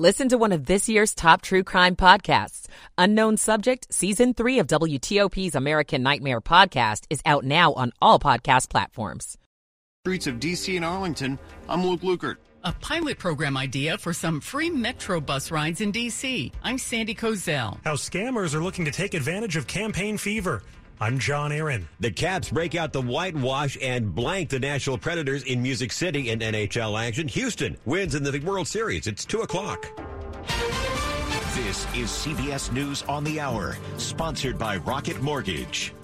Listen to one of this year's top true crime podcasts. Unknown Subject, Season 3 of WTOP's American Nightmare podcast is out now on all podcast platforms. Streets of D.C. and Arlington, I'm Luke Lukert. A pilot program idea for some free Metro bus rides in D.C. I'm Sandy Kozel. How scammers are looking to take advantage of campaign fever. I'm John Aaron. The Caps break out the whitewash and blank the Nashville Predators in Music City in NHL action. Houston wins in the World Series. It's 2 o'clock. This is CBS News on the Hour, sponsored by Rocket Mortgage.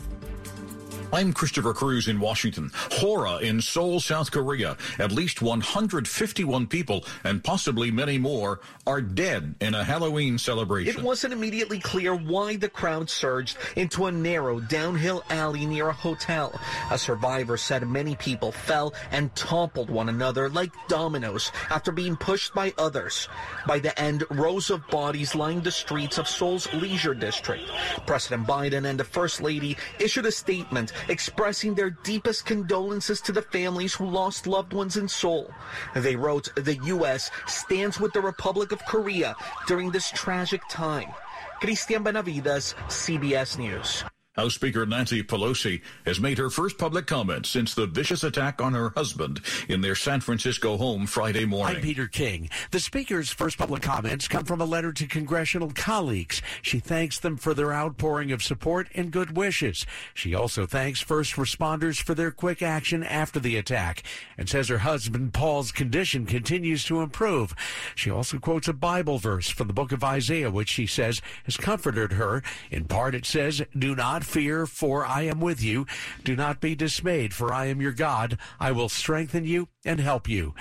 I'm Christopher Cruise in Washington. Horror in Seoul, South Korea. At least 151 people, and possibly many more, are dead in a Halloween celebration. It wasn't immediately clear why the crowd surged into a narrow downhill alley near a hotel. A survivor said many people fell and toppled one another like dominoes after being pushed by others. By the end, rows of bodies lined the streets of Seoul's leisure district. President Biden and the First Lady issued a statement expressing their deepest condolences to the families who lost loved ones in Seoul. They wrote, the U.S. stands with the Republic of Korea during this tragic time. Christian Benavides, CBS News. House Speaker Nancy Pelosi has made her first public comment since the vicious attack on her husband in their San Francisco home Friday morning. I'm Peter King. The Speaker's first public comments come from a letter to congressional colleagues. She thanks them for their outpouring of support and good wishes. She also thanks first responders for their quick action after the attack and says her husband Paul's condition continues to improve. She also quotes a Bible verse from the book of Isaiah, which she says has comforted her. In part, it says, Do not fear, for I am with you. Do not be dismayed, for I am your God. I will strengthen you and help you.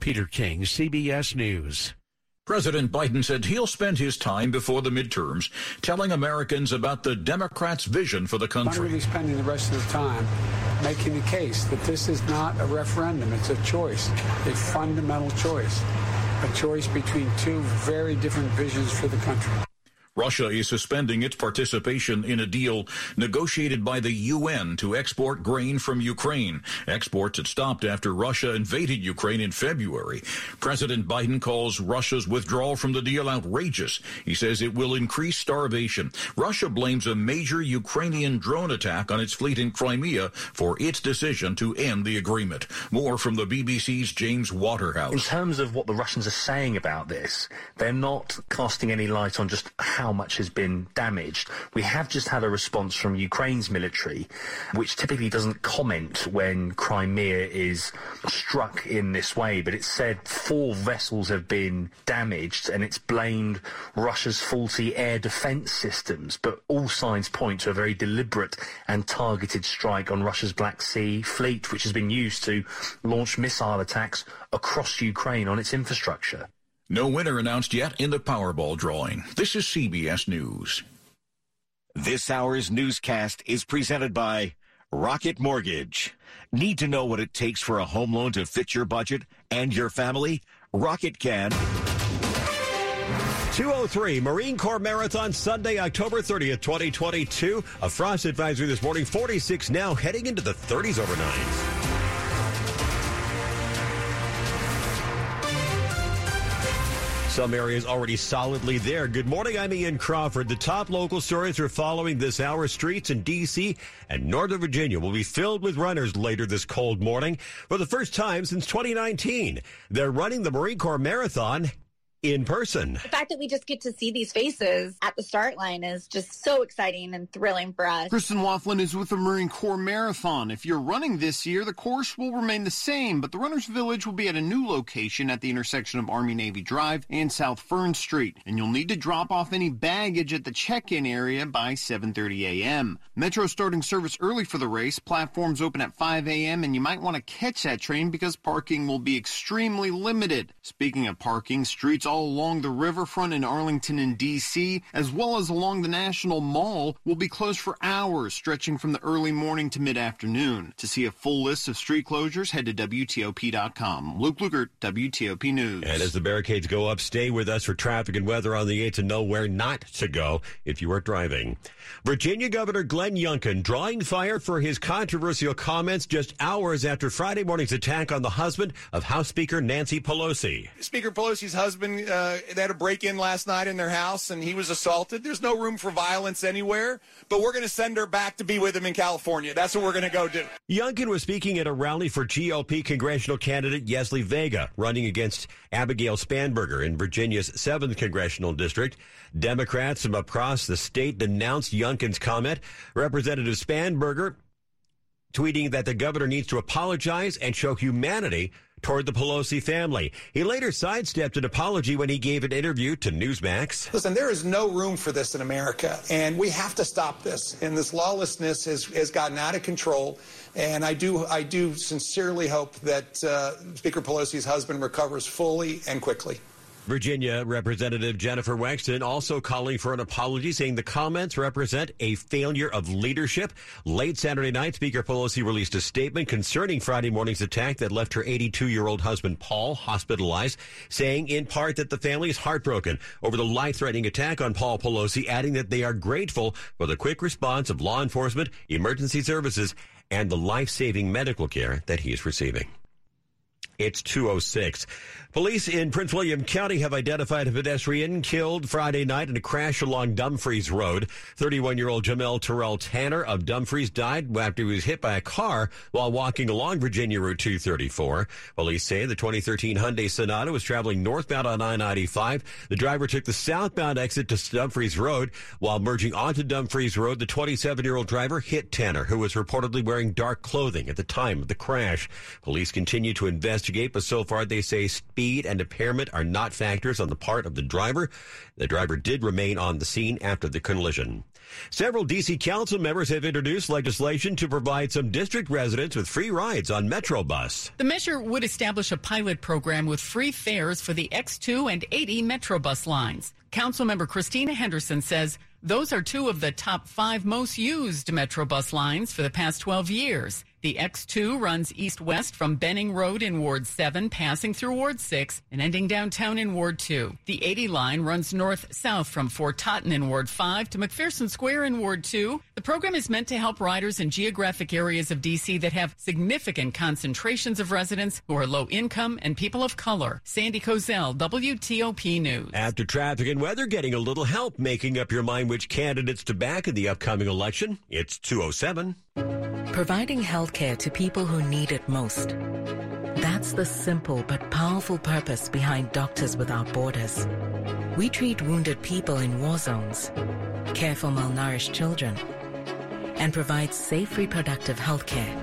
Peter King, CBS News. President Biden said he'll spend his time before the midterms telling Americans about the Democrats' vision for the I'm country. going to be spending the rest of the time making the case that this is not a referendum. It's a choice, a fundamental choice, a choice between two very different visions for the country. Russia is suspending its participation in a deal negotiated by the UN to export grain from Ukraine. Exports had stopped after Russia invaded Ukraine in February. President Biden calls Russia's withdrawal from the deal outrageous. He says it will increase starvation. Russia blames a major Ukrainian drone attack on its fleet in Crimea for its decision to end the agreement. More from the BBC's James Waterhouse. In terms of what the Russians are saying about this, they're not casting any light on just how much has been damaged. We have just had a response from Ukraine's military, which typically doesn't comment when Crimea is struck in this way, but it said four vessels have been damaged and it's blamed Russia's faulty air defense systems. But all signs point to a very deliberate and targeted strike on Russia's Black Sea fleet, which has been used to launch missile attacks across Ukraine on its infrastructure. No winner announced yet in the Powerball drawing. This is CBS News. This hour's newscast is presented by Rocket Mortgage. Need to know what it takes for a home loan to fit your budget and your family? Rocket can. 203 Marine Corps Marathon Sunday, October 30th, 2022. A frost advisory this morning, 46 now, heading into the 30s overnight. Some areas already solidly there. Good morning. I'm Ian Crawford. The top local stories we're following this hour. Streets in D.C. and Northern Virginia will be filled with runners later this cold morning. For the first time since 2019, they're running the Marine Corps Marathon in person. The fact that we just get to see these faces at the start line is just so exciting and thrilling for us. Kristen Laughlin is with the Marine Corps Marathon. If you're running this year, the course will remain the same, but the Runner's Village will be at a new location at the intersection of Army Navy Drive and South Fern Street, and you'll need to drop off any baggage at the check-in area by 7:30 a.m. Metro starting service early for the race. Platforms open at 5 a.m. and you might want to catch that train because parking will be extremely limited. Speaking of parking, streets all along the riverfront in Arlington and D.C., as well as along the National Mall, will be closed for hours, stretching from the early morning to mid-afternoon. To see a full list of street closures, head to WTOP.com. Luke Lukert, WTOP News. And as the barricades go up, stay with us for traffic and weather on the 8 to know where not to go if you are driving. Virginia Governor Glenn Youngkin drawing fire for his controversial comments just hours after Friday morning's attack on the husband of House Speaker Nancy Pelosi. Speaker Pelosi's husband uh, they had a break in last night in their house and he was assaulted. There's no room for violence anywhere, but we're going to send her back to be with him in California. That's what we're going to go do. Youngkin was speaking at a rally for GOP congressional candidate Yesli Vega, running against Abigail Spanberger in Virginia's 7th congressional district. Democrats from across the state denounced Youngkin's comment. Representative Spanberger tweeting that the governor needs to apologize and show humanity toward the Pelosi family. He later sidestepped an apology when he gave an interview to Newsmax. Listen, there is no room for this in America, and we have to stop this. And this lawlessness has, has gotten out of control. And I do, I do sincerely hope that uh, Speaker Pelosi's husband recovers fully and quickly. Virginia Representative Jennifer Wexton also calling for an apology, saying the comments represent a failure of leadership. Late Saturday night, Speaker Pelosi released a statement concerning Friday morning's attack that left her 82 year old husband, Paul, hospitalized, saying in part that the family is heartbroken over the life threatening attack on Paul Pelosi, adding that they are grateful for the quick response of law enforcement, emergency services, and the life saving medical care that he is receiving. It's 206. Police in Prince William County have identified a pedestrian killed Friday night in a crash along Dumfries Road. 31 year old Jamel Terrell Tanner of Dumfries died after he was hit by a car while walking along Virginia Route 234. Police say the 2013 Hyundai Sonata was traveling northbound on I-95. The driver took the southbound exit to Dumfries Road. While merging onto Dumfries Road, the 27 year old driver hit Tanner, who was reportedly wearing dark clothing at the time of the crash. Police continue to investigate, but so far they say speed speed and impairment are not factors on the part of the driver. The driver did remain on the scene after the collision. Several D.C. council members have introduced legislation to provide some district residents with free rides on Metrobus. The measure would establish a pilot program with free fares for the X2 and 80 Metrobus lines. Councilmember Christina Henderson says those are two of the top five most used Metrobus lines for the past 12 years. The X2 runs east-west from Benning Road in Ward 7, passing through Ward 6 and ending downtown in Ward 2. The 80 line runs north-south from Fort Totten in Ward 5 to McPherson Square in Ward 2. The program is meant to help riders in geographic areas of D.C. that have significant concentrations of residents who are low income and people of color. Sandy Kozel, WTOP News. After traffic and weather getting a little help making up your mind which candidates to back in the upcoming election, it's 207. Providing health care to people who need it most. That's the simple but powerful purpose behind Doctors Without Borders. We treat wounded people in war zones, care for malnourished children, and provide safe reproductive health care.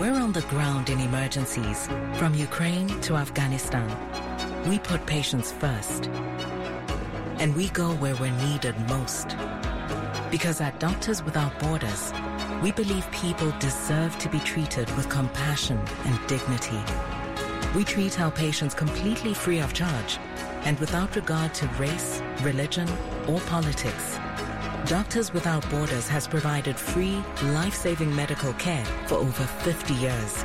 We're on the ground in emergencies, from Ukraine to Afghanistan. We put patients first. And we go where we're needed most. Because at Doctors Without Borders, we believe people deserve to be treated with compassion and dignity. We treat our patients completely free of charge and without regard to race, religion, or politics. Doctors Without Borders has provided free, life-saving medical care for over 50 years.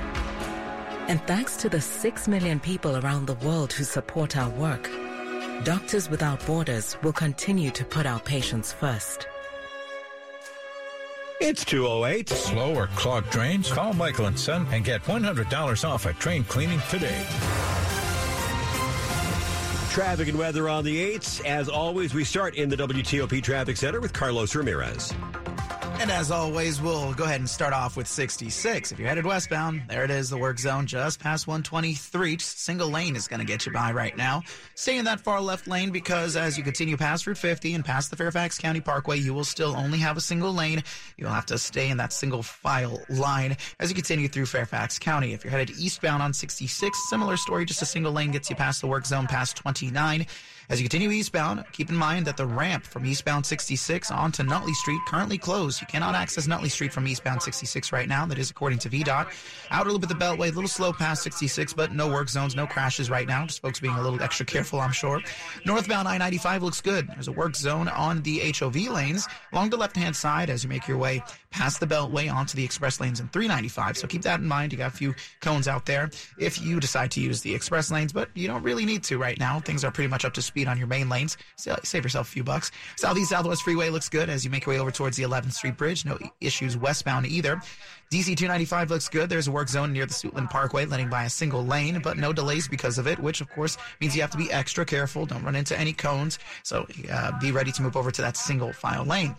And thanks to the 6 million people around the world who support our work, Doctors Without Borders will continue to put our patients first. It's 208. Slow or clogged drains? Call Michael and Son and get $100 off a drain cleaning today. Traffic and weather on the 8s. As always, we start in the WTOP Traffic Center with Carlos Ramirez. And as always, we'll go ahead and start off with 66. If you're headed westbound, there it is, the work zone just past 123. Single lane is going to get you by right now. Stay in that far left lane because as you continue past Route 50 and past the Fairfax County Parkway, you will still only have a single lane. You'll have to stay in that single file line as you continue through Fairfax County. If you're headed eastbound on 66, similar story, just a single lane gets you past the work zone past 29. As you continue eastbound, keep in mind that the ramp from eastbound 66 onto Nutley Street currently closed. You cannot access Nutley Street from eastbound 66 right now. That is according to VDOT. Outer loop of the Beltway, a little slow past 66, but no work zones, no crashes right now. Just folks being a little extra careful, I'm sure. Northbound I-95 looks good. There's a work zone on the HOV lanes along the left-hand side as you make your way past the Beltway onto the express lanes in 395. So keep that in mind. You got a few cones out there if you decide to use the express lanes, but you don't really need to right now. Things are pretty much up to speed speed on your main lanes. Save yourself a few bucks. Southeast Southwest Freeway looks good as you make your way over towards the 11th Street Bridge. No issues westbound either. DC 295 looks good. There's a work zone near the Suitland Parkway, letting by a single lane, but no delays because of it, which of course means you have to be extra careful. Don't run into any cones. So uh, be ready to move over to that single file lane.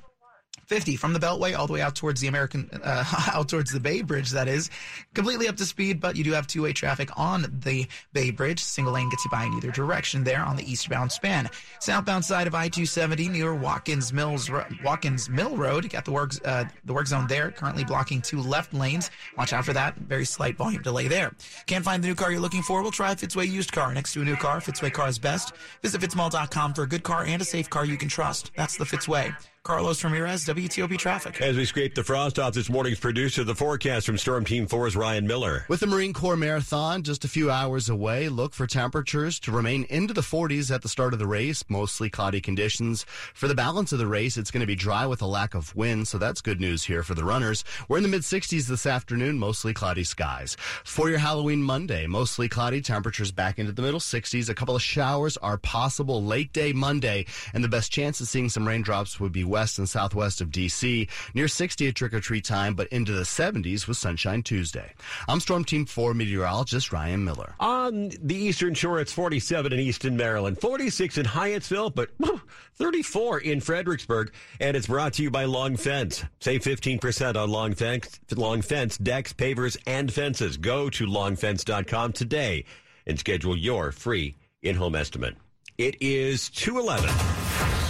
50 from the Beltway all the way out towards the American, uh, out towards the Bay Bridge, that is. Completely up to speed, but you do have two way traffic on the Bay Bridge. Single lane gets you by in either direction there on the eastbound span. Southbound side of I 270 near Watkins Mills, Watkins Mill Road. Got the work, uh, the work zone there, currently blocking two left lanes. Watch out for that. Very slight volume delay there. Can't find the new car you're looking for? We'll try Fitzway used car. Next to a new car, Fitzway Car is best. Visit fitzmall.com for a good car and a safe car you can trust. That's the Fitzway. Carlos Ramirez, WTOP Traffic. As we scrape the frost off this morning's producer, the forecast from Storm Team 4's Ryan Miller. With the Marine Corps Marathon just a few hours away, look for temperatures to remain into the 40s at the start of the race, mostly cloudy conditions. For the balance of the race, it's going to be dry with a lack of wind, so that's good news here for the runners. We're in the mid 60s this afternoon, mostly cloudy skies. For your Halloween Monday, mostly cloudy, temperatures back into the middle 60s. A couple of showers are possible late day Monday, and the best chance of seeing some raindrops would be west and southwest of D.C. Near 60 at trick or treat time, but into the 70s with Sunshine Tuesday. I'm Storm Team 4 meteorologist Ryan Miller. On the Eastern Shore, it's 47 in Easton, Maryland, 46 in Hyattsville, but 34 in Fredericksburg. And it's brought to you by Long Fence. Save 15% on Long Fence, Long Fence decks, pavers, and fences. Go to longfence.com today and schedule your free in-home estimate. It is 211.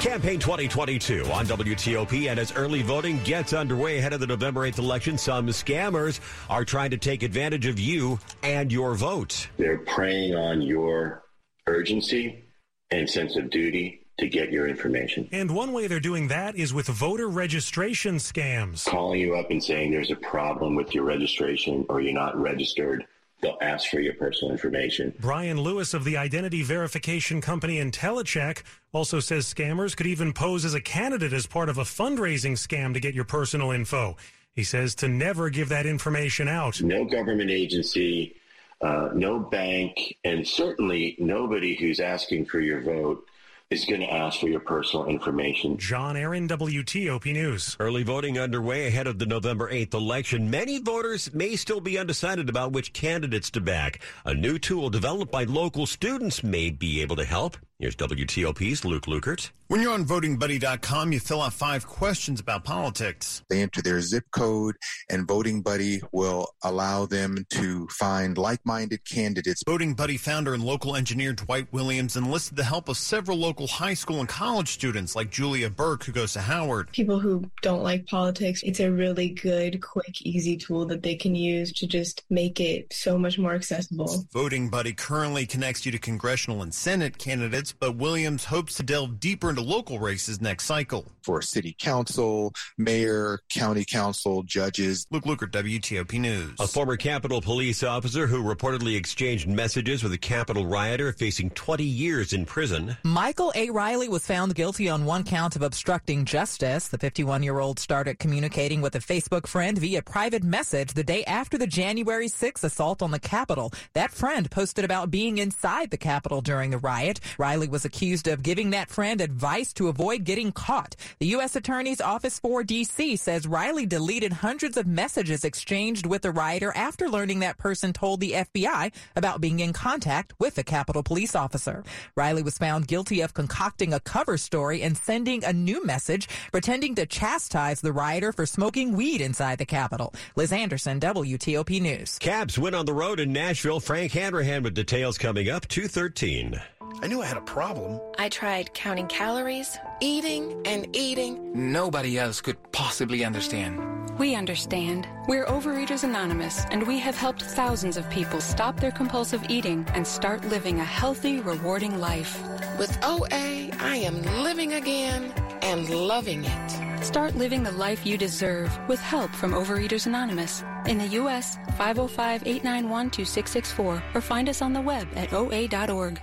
Campaign 2022 on WTOP, and as early voting gets underway ahead of the November 8th election, some scammers are trying to take advantage of you and your vote. They're preying on your urgency and sense of duty to get your information. And one way they're doing that is with voter registration scams. Calling you up and saying there's a problem with your registration or you're not registered they'll ask for your personal information. Brian Lewis of the identity verification company IntelliCheck also says scammers could even pose as a candidate as part of a fundraising scam to get your personal info. He says to never give that information out. No government agency, uh, no bank, and certainly nobody who's asking for your vote is going to ask for your personal information. John Aaron, WTOP News. Early voting underway ahead of the November 8th election. Many voters may still be undecided about which candidates to back. A new tool developed by local students may be able to help. Here's WTOP's Luke Lukert. When you're on votingbuddy.com, you fill out five questions about politics. They enter their zip code, and Voting Buddy will allow them to find like minded candidates. Voting Buddy founder and local engineer Dwight Williams enlisted the help of several local high school and college students like Julia Burke, who goes to Howard. People who don't like politics, it's a really good, quick, easy tool that they can use to just make it so much more accessible. Voting Buddy currently connects you to congressional and Senate candidates but Williams hopes to delve deeper into local races next cycle. For city council, mayor, county council, judges. Luke Lukert, WTOP News. A former Capitol police officer who reportedly exchanged messages with a Capitol rioter facing 20 years in prison. Michael A. Riley was found guilty on one count of obstructing justice. The 51 year old started communicating with a Facebook friend via private message the day after the January 6th assault on the Capitol. That friend posted about being inside the Capitol during the riot. Riley was accused of giving that friend advice to avoid getting caught. The U.S. Attorney's Office for D.C. says Riley deleted hundreds of messages exchanged with the rioter after learning that person told the FBI about being in contact with a Capitol police officer. Riley was found guilty of concocting a cover story and sending a new message pretending to chastise the rioter for smoking weed inside the Capitol. Liz Anderson, WTOP News. Caps went on the road in Nashville. Frank Hanrahan with details coming up 213. I knew I had a problem. I tried counting calories, eating, and eating. Nobody else could possibly understand. We understand. We're Overeaters Anonymous, and we have helped thousands of people stop their compulsive eating and start living a healthy, rewarding life. With OA, I am living again and loving it. Start living the life you deserve with help from Overeaters Anonymous. In the U.S., 505 891 2664, or find us on the web at oa.org.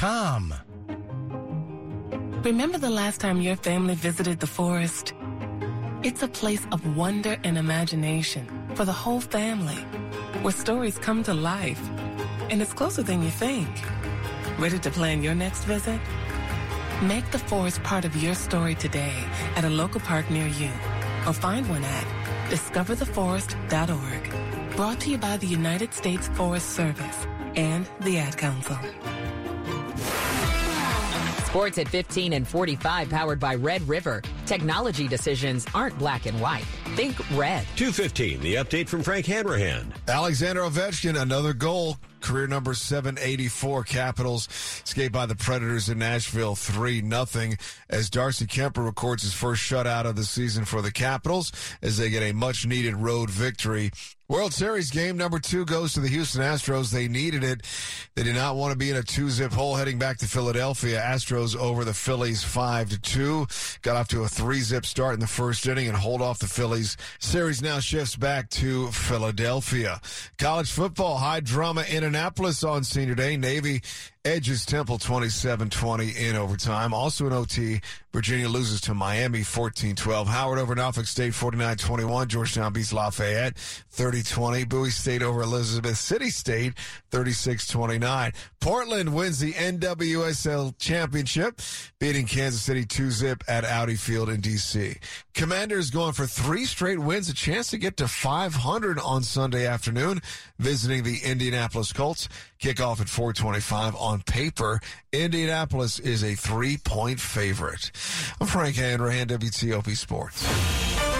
Remember the last time your family visited the forest? It's a place of wonder and imagination for the whole family, where stories come to life. And it's closer than you think. Ready to plan your next visit? Make the forest part of your story today at a local park near you, or find one at discovertheforest.org. Brought to you by the United States Forest Service and the Ad Council. Sports at 15 and 45 powered by Red River. Technology decisions aren't black and white. Think red. 215, the update from Frank Hanrahan. Alexander Ovechkin, another goal. Career number 784 Capitals escaped by the Predators in Nashville 3 nothing as Darcy Kuemper records his first shutout of the season for the Capitals as they get a much needed road victory. World Series game number two goes to the Houston Astros. They needed it. They did not want to be in a two zip hole heading back to Philadelphia. Astros over the Phillies five to two. Got off to a three zip start in the first inning and hold off the Phillies. Series now shifts back to Philadelphia. College football, high drama in Annapolis on senior day. Navy edges Temple 27-20 in overtime. Also in OT, Virginia loses to Miami 14-12. Howard over Norfolk State 49-21. Georgetown beats Lafayette 30-20. Bowie State over Elizabeth City State 36-29. Portland wins the NWSL championship, beating Kansas City 2-zip at Audi Field in D.C. Commanders going for three straight wins, a chance to get to 500 on Sunday afternoon, visiting the Indianapolis Colts. Kickoff at 425 on paper. Indianapolis is a three point favorite. I'm Frank Hanrahan, WTOP Sports.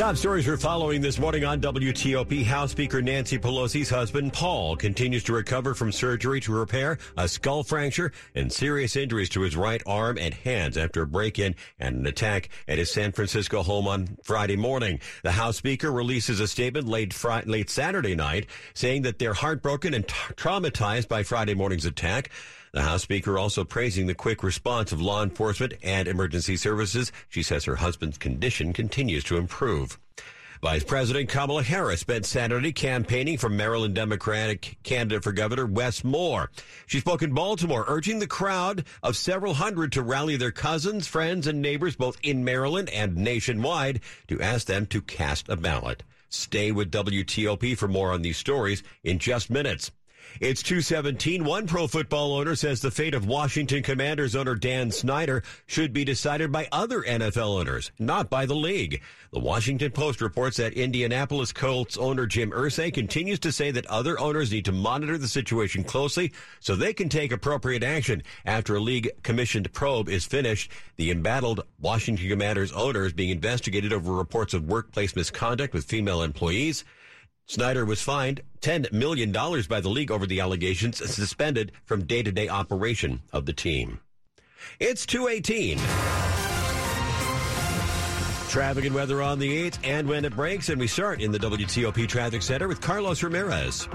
Top stories we're following this morning on WTOP. House Speaker Nancy Pelosi's husband, Paul, continues to recover from surgery to repair a skull fracture and serious injuries to his right arm and hands after a break-in and an attack at his San Francisco home on Friday morning. The House Speaker releases a statement late, Friday, late Saturday night saying that they're heartbroken and t- traumatized by Friday morning's attack. The House Speaker also praising the quick response of law enforcement and emergency services. She says her husband's condition continues to improve. Vice President Kamala Harris spent Saturday campaigning for Maryland Democratic candidate for governor Wes Moore. She spoke in Baltimore, urging the crowd of several hundred to rally their cousins, friends, and neighbors both in Maryland and nationwide to ask them to cast a ballot. Stay with WTOP for more on these stories in just minutes. It's 217. One pro football owner says the fate of Washington Commanders owner Dan Snyder should be decided by other NFL owners, not by the league. The Washington Post reports that Indianapolis Colts owner Jim Irsay continues to say that other owners need to monitor the situation closely so they can take appropriate action after a league commissioned probe is finished. The embattled Washington Commanders owner is being investigated over reports of workplace misconduct with female employees. Snyder was fined $10 million by the league over the allegations and suspended from day to day operation of the team. It's 218. Traffic and weather on the 8th and when it breaks. And we start in the WTOP Traffic Center with Carlos Ramirez.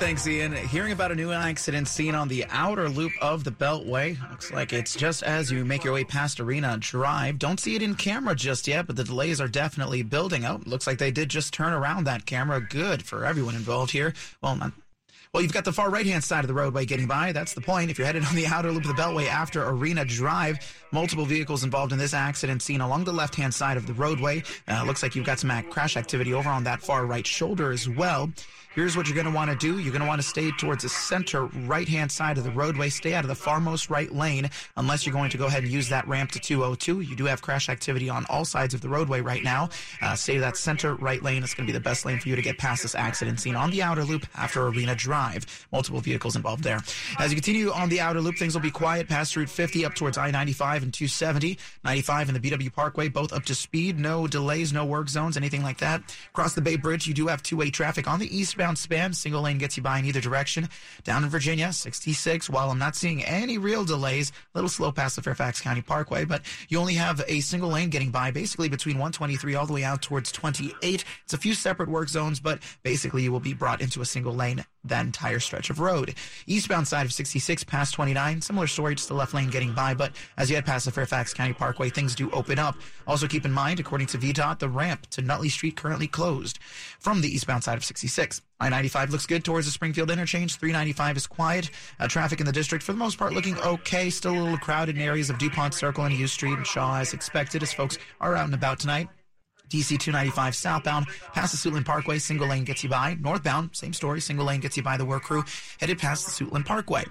Thanks, Ian. Hearing about a new accident seen on the outer loop of the Beltway. Looks like it's just as you make your way past Arena Drive. Don't see it in camera just yet, but the delays are definitely building. up. looks like they did just turn around that camera. Good for everyone involved here. Well, not well, you've got the far right hand side of the roadway getting by. That's the point. If you're headed on the outer loop of the Beltway after Arena Drive, multiple vehicles involved in this accident seen along the left hand side of the roadway. Uh, looks like you've got some crash activity over on that far right shoulder as well. Here's what you're going to want to do. You're going to want to stay towards the center right hand side of the roadway. Stay out of the farmost right lane unless you're going to go ahead and use that ramp to 202. You do have crash activity on all sides of the roadway right now. Uh, stay that center right lane. It's going to be the best lane for you to get past this accident scene on the outer loop after Arena Drive. Multiple vehicles involved there. As you continue on the outer loop, things will be quiet past Route 50 up towards I 95 and 270. 95 and the BW Parkway, both up to speed. No delays, no work zones, anything like that. Across the Bay Bridge, you do have two way traffic on the eastbound eastbound span, single lane gets you by in either direction. Down in Virginia, 66. While I'm not seeing any real delays, a little slow past the Fairfax County Parkway, but you only have a single lane getting by basically between 123 all the way out towards 28. It's a few separate work zones, but basically you will be brought into a single lane that entire stretch of road. Eastbound side of 66 past 29, similar story, just the left lane getting by, but as you head past the Fairfax County Parkway, things do open up. Also keep in mind, according to VDOT, the ramp to Nutley Street currently closed from the eastbound side of 66. I-95 looks good towards the Springfield interchange. 395 is quiet. Uh, traffic in the district, for the most part, looking okay. Still a little crowded in areas of DuPont Circle and U Street and Shaw as expected as folks are out and about tonight. DC 295 southbound, past the Suitland Parkway, single lane gets you by. Northbound, same story, single lane gets you by the work crew, headed past the Suitland Parkway.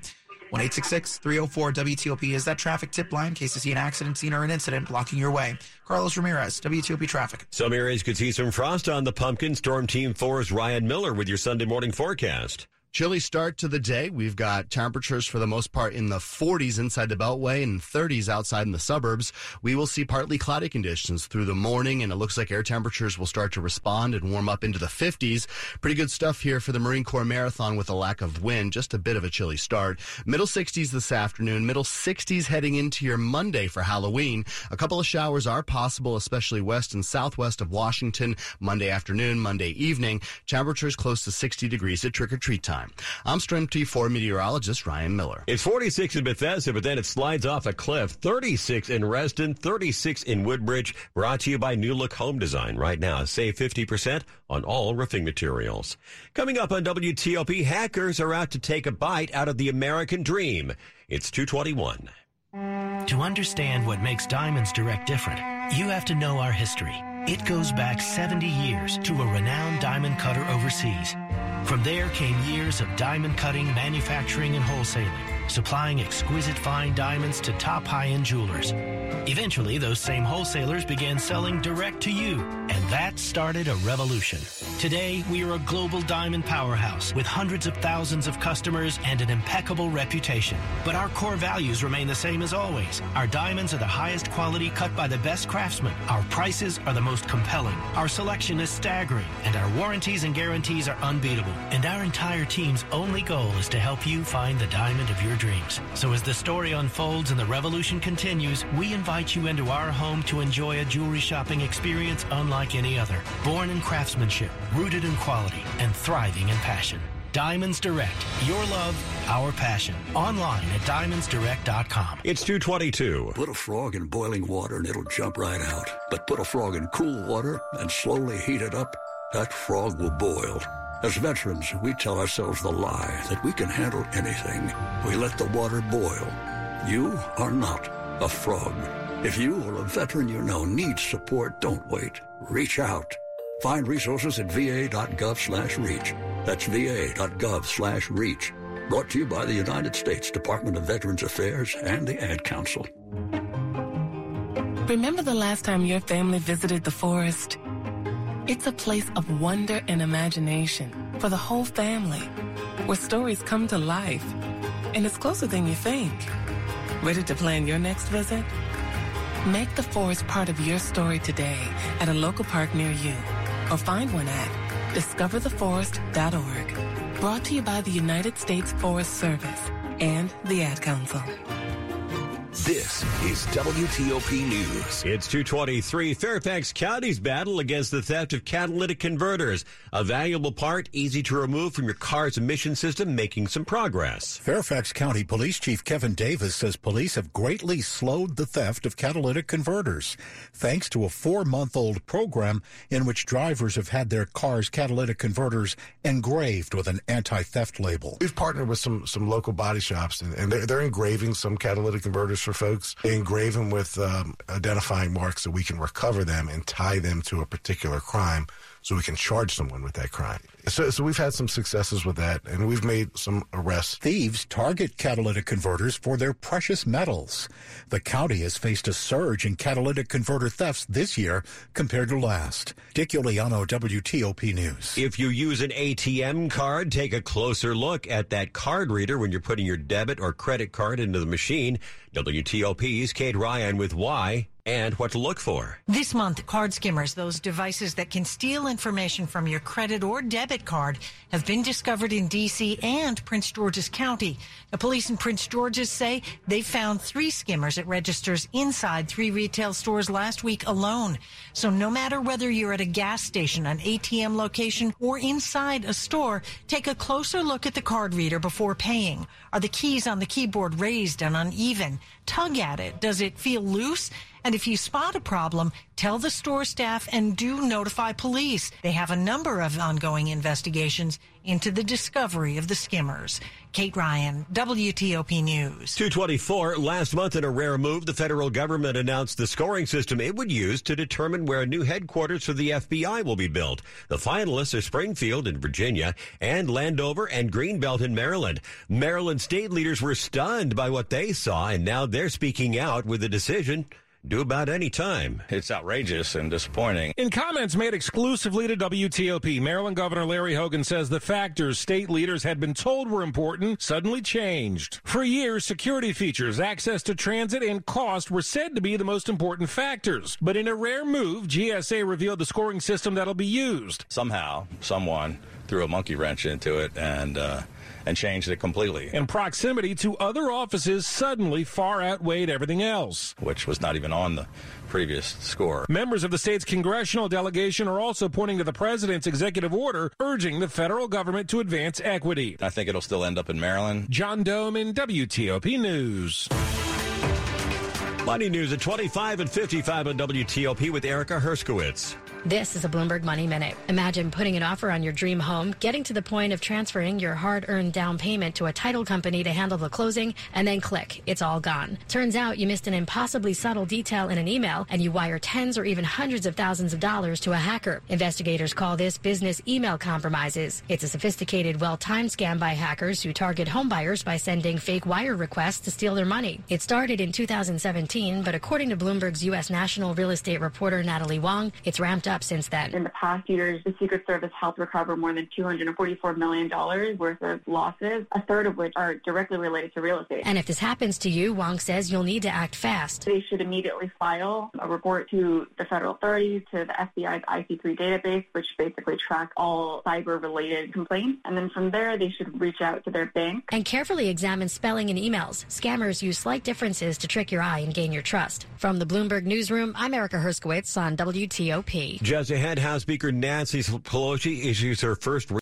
1-866-304-WTOP is that traffic tip line in case you see an accident scene or an incident blocking your way. Carlos Ramirez, WTOP Traffic. Some areas could see some frost on the pumpkin. Storm Team 4's Ryan Miller with your Sunday morning forecast. Chilly start to the day. We've got temperatures for the most part in the 40s inside the Beltway and 30s outside in the suburbs. We will see partly cloudy conditions through the morning, and it looks like air temperatures will start to respond and warm up into the 50s. Pretty good stuff here for the Marine Corps Marathon with a lack of wind. Just a bit of a chilly start. Middle 60s this afternoon, middle 60s heading into your Monday for Halloween. A couple of showers are possible, especially west and southwest of Washington, Monday afternoon, Monday evening. Temperatures close to 60 degrees at trick or treat time time. I'm Storm Team 4 meteorologist Ryan Miller. It's 46 in Bethesda, but then it slides off a cliff. 36 in Reston, 36 in Woodbridge. Brought to you by New Look Home Design. Right now, save 50% on all roofing materials. Coming up on WTOP, hackers are out to take a bite out of the American dream. It's 221. To understand what makes Diamonds Direct different, you have to know our history. It goes back 70 years to a renowned diamond cutter overseas. From there came years of diamond cutting, manufacturing, and wholesaling, supplying exquisite fine diamonds to top high-end jewelers. Eventually, those same wholesalers began selling direct to you, and that started a revolution. Today, we are a global diamond powerhouse with hundreds of thousands of customers and an impeccable reputation. But our core values remain the same as always. Our diamonds are the highest quality cut by the best craftsmen. Our prices are the most compelling. Our selection is staggering, and our warranties and guarantees are unbeatable. And our entire team's only goal is to help you find the diamond of your dreams. So as the story unfolds and the revolution continues, we invite you into our home to enjoy a jewelry shopping experience unlike any other. Born in craftsmanship, rooted in quality, and thriving in passion. Diamonds Direct. Your love, our passion. Online at diamondsdirect.com. It's 222. Put a frog in boiling water and it'll jump right out. But put a frog in cool water and slowly heat it up, that frog will boil. As veterans, we tell ourselves the lie that we can handle anything. We let the water boil. You are not a frog. If you or a veteran you know needs support, don't wait. Reach out. Find resources at va.gov slash reach. That's va.gov slash reach. Brought to you by the United States Department of Veterans Affairs and the Ad Council. Remember the last time your family visited the forest? It's a place of wonder and imagination for the whole family, where stories come to life. And it's closer than you think. Ready to plan your next visit? Make the forest part of your story today at a local park near you, or find one at discovertheforest.org. Brought to you by the United States Forest Service and the Ad Council. This is WTOP News. It's 223. Fairfax County's battle against the theft of catalytic converters. A valuable part, easy to remove from your car's emission system, making some progress. Fairfax County Police Chief Kevin Davis says police have greatly slowed the theft of catalytic converters thanks to a four month old program in which drivers have had their car's catalytic converters engraved with an anti theft label. We've partnered with some, some local body shops and, and they're, they're engraving some catalytic converters for folks. Engrave them with um, identifying marks so we can recover them and tie them to a particular crime so we can charge someone with that crime. So, so we've had some successes with that, and we've made some arrests. Thieves target catalytic converters for their precious metals. The county has faced a surge in catalytic converter thefts this year compared to last. Dick Uliano, WTOP News. If you use an ATM card, take a closer look at that card reader when you're putting your debit or credit card into the machine. WTOP's Kate Ryan with why and what to look for. This month, card skimmers, those devices that can steal information from your credit or debit card, have been discovered in D.C. and Prince George's County. The police in Prince George's say they found three skimmers at registers inside three retail stores last week alone. So no matter whether you're at a gas station, an ATM location, or inside a store, take a closer look at the card reader before paying. Are the keys on the keyboard raised and uneven? Tug at it. Does it feel loose? And if you spot a problem, tell the store staff and do notify police. They have a number of ongoing investigations into the discovery of the skimmers. Kate Ryan, WTOP News. 224. Last month, in a rare move, the federal government announced the scoring system it would use to determine where a new headquarters for the FBI will be built. The finalists are Springfield in Virginia and Landover and Greenbelt in Maryland. Maryland state leaders were stunned by what they saw, and now they're speaking out with a decision do about any time. It's outrageous and disappointing. In comments made exclusively to WTOP, Maryland Governor Larry Hogan says the factors state leaders had been told were important suddenly changed. For years, security features, access to transit, and cost were said to be the most important factors. But in a rare move, GSA revealed the scoring system that'll be used. Somehow, someone threw a monkey wrench into it and uh, and changed it completely. And proximity to other offices suddenly far outweighed everything else, which was not even on the previous score. Members of the state's congressional delegation are also pointing to the president's executive order urging the federal government to advance equity. I think it'll still end up in Maryland. John Domen WTOP News. Money news at 25 and 55 on WTOP with Erica Herskowitz. This is a Bloomberg Money Minute. Imagine putting an offer on your dream home, getting to the point of transferring your hard earned down payment to a title company to handle the closing, and then click, it's all gone. Turns out you missed an impossibly subtle detail in an email, and you wire tens or even hundreds of thousands of dollars to a hacker. Investigators call this business email compromises. It's a sophisticated, well timed scam by hackers who target homebuyers by sending fake wire requests to steal their money. It started in 2017, but according to Bloomberg's U.S. national real estate reporter Natalie Wong, it's ramped up since then. In the past years, the Secret Service helped recover more than $244 million worth of losses, a third of which are directly related to real estate. And if this happens to you, Wong says you'll need to act fast. They should immediately file a report to the federal authorities, to the FBI's IC3 database, which basically track all cyber-related complaints. And then from there, they should reach out to their bank. And carefully examine spelling in emails. Scammers use slight differences to trick your eye and gain your trust. From the Bloomberg Newsroom, I'm Erica Herskowitz on WTOP. Just ahead, House Speaker Nancy Pelosi issues her first